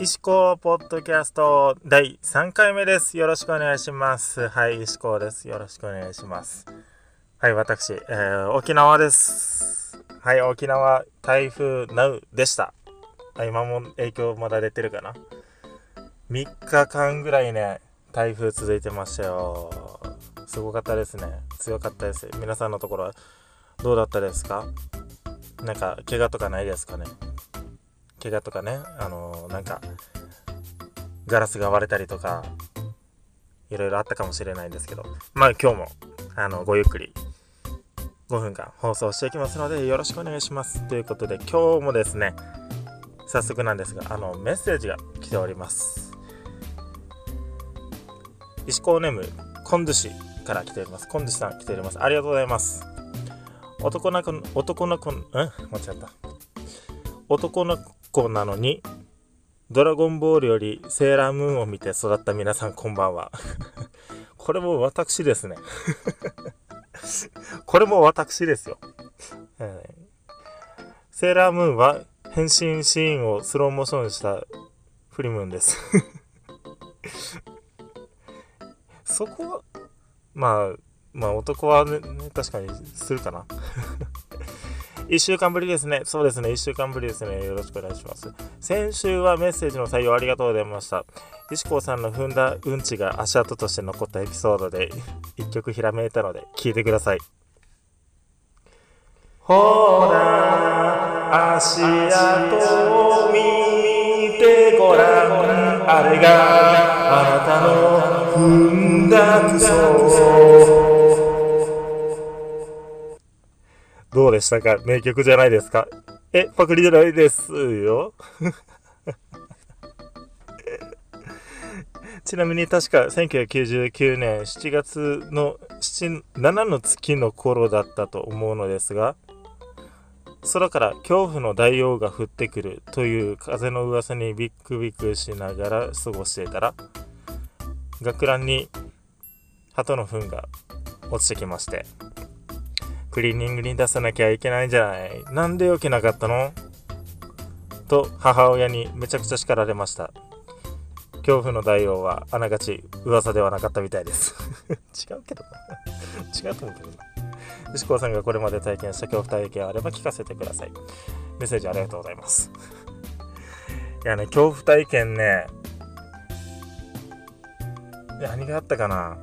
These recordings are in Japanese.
石子ポッドキャスト第3回目です。よろしくお願いします。はい、石子です。よろしくお願いします。はい、私、えー、沖縄です。はい、沖縄台風ナウでした。今も影響まだ出てるかな ?3 日間ぐらいね、台風続いてましたよ。すごかったですね。強かったです。皆さんのところはどうだったですか？なんか、怪我とかないですかね？怪我とかね、あのなんか、ガラスが割れたりとか、いろいろあったかもしれないんですけど、まあ今日も、あの、ごゆっくり、5分間放送していきますので、よろしくお願いします。ということで、今日もですね、早速なんですが、あの、メッセージが来ております。石川ネーム、コンドゥシから来ております。コンドゥシさん来ております。ありがとうございます。男の子、男の子、ん？間違った。男の子なのに、ドラゴンボールよりセーラームーンを見て育った皆さんこんばんは。これも私ですね。これも私ですよ。えセーラームーンは変身シーンをスローモーションしたフリムーンです。そこは、まあ、まあ男は、ね確かにするかな。1週間ぶりですね。そうですね。1週間ぶりですね。よろしくお願いします。先週はメッセージの採用ありがとうございました。石子さんの踏んだうんちが足跡として残ったエピソードで一曲ひらめいたので聞いてください。ほら、足跡を見てごらん。あれがあなたの踏んだクソ。でしたか名曲じゃないですかえ、パクリじゃないですよ。ちなみに確か1999年7月の7 7の月の頃だったと思うのですが、空から恐怖の大王が降ってくるという風の噂にビックビクしながら過ごしていたら、学ランに鳩の糞が落ちてきまして、クリーニングに出さなきゃいけないんじゃない？なんで起きなかったの？と母親にめちゃくちゃ叱られました。恐怖の大王はあながち噂ではなかったみたいです。違うけど。違うと思うけど。石川さんがこれまで体験した恐怖体験あれば聞かせてください。メッセージありがとうございます。いやね、恐怖体験ね、何があったかな？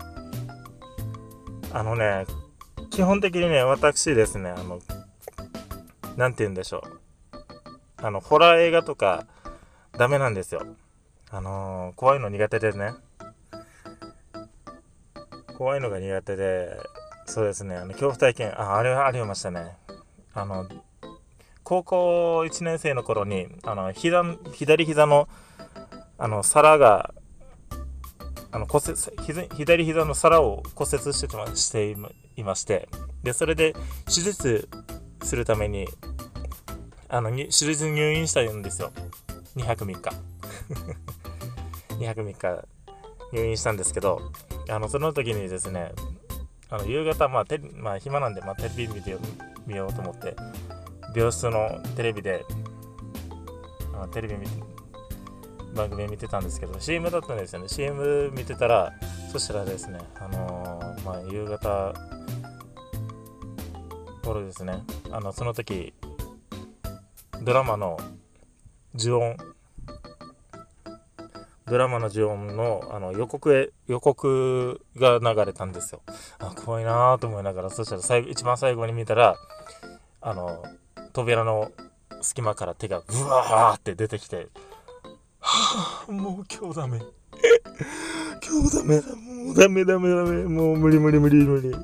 あのね、基本的にね、私ですね、あの、なんて言うんでしょう。あの、ホラー映画とか、ダメなんですよ。あのー怖いの苦手でね。怖いのが苦手で、そうですね、あの、恐怖体験、あ、あれはありましたね。あの、高校1年生の頃に、あの、膝、左膝の、あの、皿が、あの骨折左膝の皿を骨折してましていまして。でそれで手術するためにあの手術入院したんですよ。2泊3日。2泊3日入院したんですけどあのその時にですねあの夕方、まあテまあ、暇なんで、まあ、テレビ見て見ようと思って病室のテレビであのテレビ見て番組見てたんですけど CM だったんですよね。CM 見てたらそしたらですねあのーまあ夕方頃ですね。あのその時ドラマの呪音。ドラマの呪音のあの予告へ予告が流れたんですよ。あ怖いなーと思いながらそしたら最後一番最後に見たらあの扉の隙間から手がブワーって出てきてはあ、もう今日ダメ。今日ダメだ。もうダメダメダメ。もう無理無理無理無理。も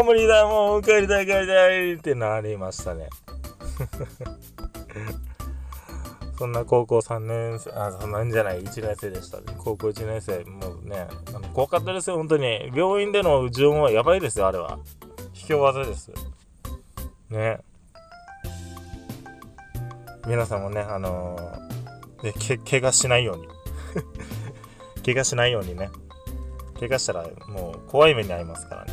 う無理だ。もう帰りたい帰りたいってなりましたね。そんな高校3年生、あ、そんなんじゃない、1年生でした。ね高校1年生、もうね、あの怖かったですよ、本当に。病院での呪音はやばいですよ、あれは。卑怯技です。ね。皆さんもね、あのーで、け、怪我しないように。怪我しないようにね。怪我したらもう怖い目に遭いますからね。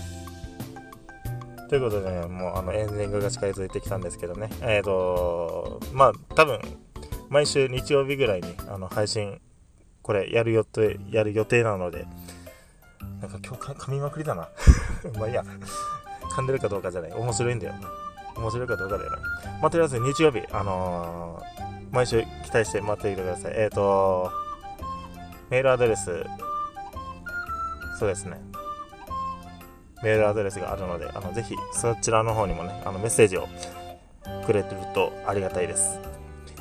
ということでね、もうあのエンディングが近づいてきたんですけどね。えっ、ー、と、まあ多分、毎週日曜日ぐらいにあの配信これやる予定やる予定なのでなんか今日か噛みまくりだな まあいいや噛んでるかどうかじゃない面白いんだよ面白いかどうかだよなまあとりあえず日曜日あのー、毎週期待して待っていてください。えっ、ー、とメールアドレス。そうですね。メールアドレスがあるのであのぜひそちらの方にもねあのメッセージをくれてるとありがたいです。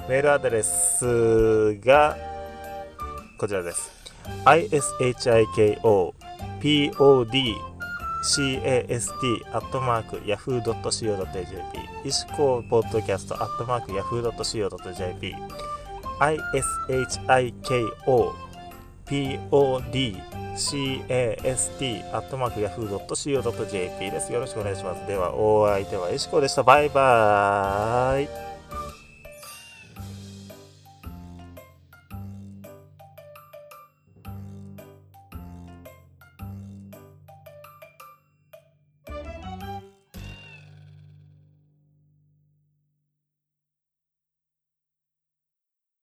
メールアドレスがこちらです。ishiko podcast アットマーク yahoo.co.jp 石子ポッドキャストアットマーク yahoo.co.jp ishiko podcast アットマーク yahoo.co.jp です。よろしくお願いします。では、お相手は石子でした。バイバーイ。